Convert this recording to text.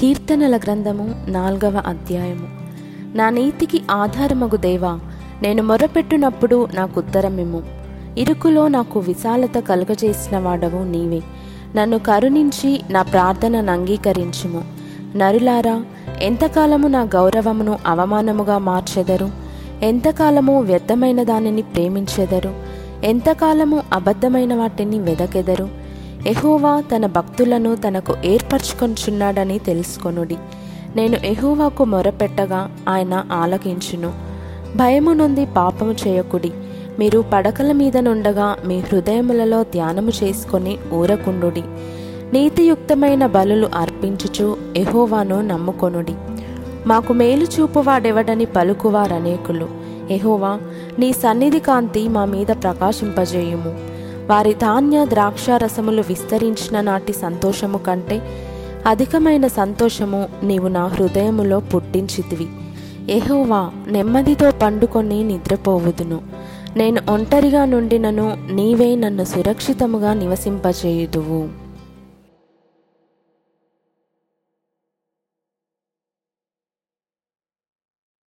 కీర్తనల గ్రంథము నాల్గవ అధ్యాయము. నా నీతికి ఆధారమగు దేవా నేను మొరపెట్టునప్పుడు నాకు ఉత్తరమిమ్ము ఇరుకులో నాకు విశాలత కలుగజేసిన వాడవు నీవే. నన్ను కరుణించి నా ప్రార్థనను అంగీకరించుము. నరులారా ఎంతకాలము నా గౌరవమును అవమానముగా మార్చెదరు? ఎంతకాలము వ్యర్థమైన దానిని ప్రేమించెదరు? ఎంతకాలము అబద్ధమైన వాటిని వెదకెదరు? ఎహోవా తన భక్తులను తనకు ఏర్పరచుకొంచున్నాడని తెలుసుకొనుడి. నేను ఎహోవాకు మొరపెట్టగా ఆయన ఆలకించును. భయము నుండి పాపము చేయకుడి. మీరు పడకల మీద నుండగా మీ హృదయములలో ధ్యానము చేసుకొని ఊరకుండుడి. నీతియుక్తమైన బలులు అర్పించుచు ఎహోవాను నమ్ముకొనుడి. మాకు మేలు చూపువాడెవడని పలుకువారనేకులు. ఎహోవా నీ సన్నిధి కాంతి మా మీద ప్రకాశింపజేయుము. వారి ధాన్య ద్రాక్షారసములు విస్తరించిన నాటి సంతోషము కంటే అధికమైన సంతోషము నీవు నా హృదయములో పుట్టించితివి. ఎహోవా నెమ్మదితో పండుకొని నిద్రపోవుదును. నేను ఒంటరిగా నుండినను నీవే నన్ను సురక్షితముగా నివసింపచేయుదువు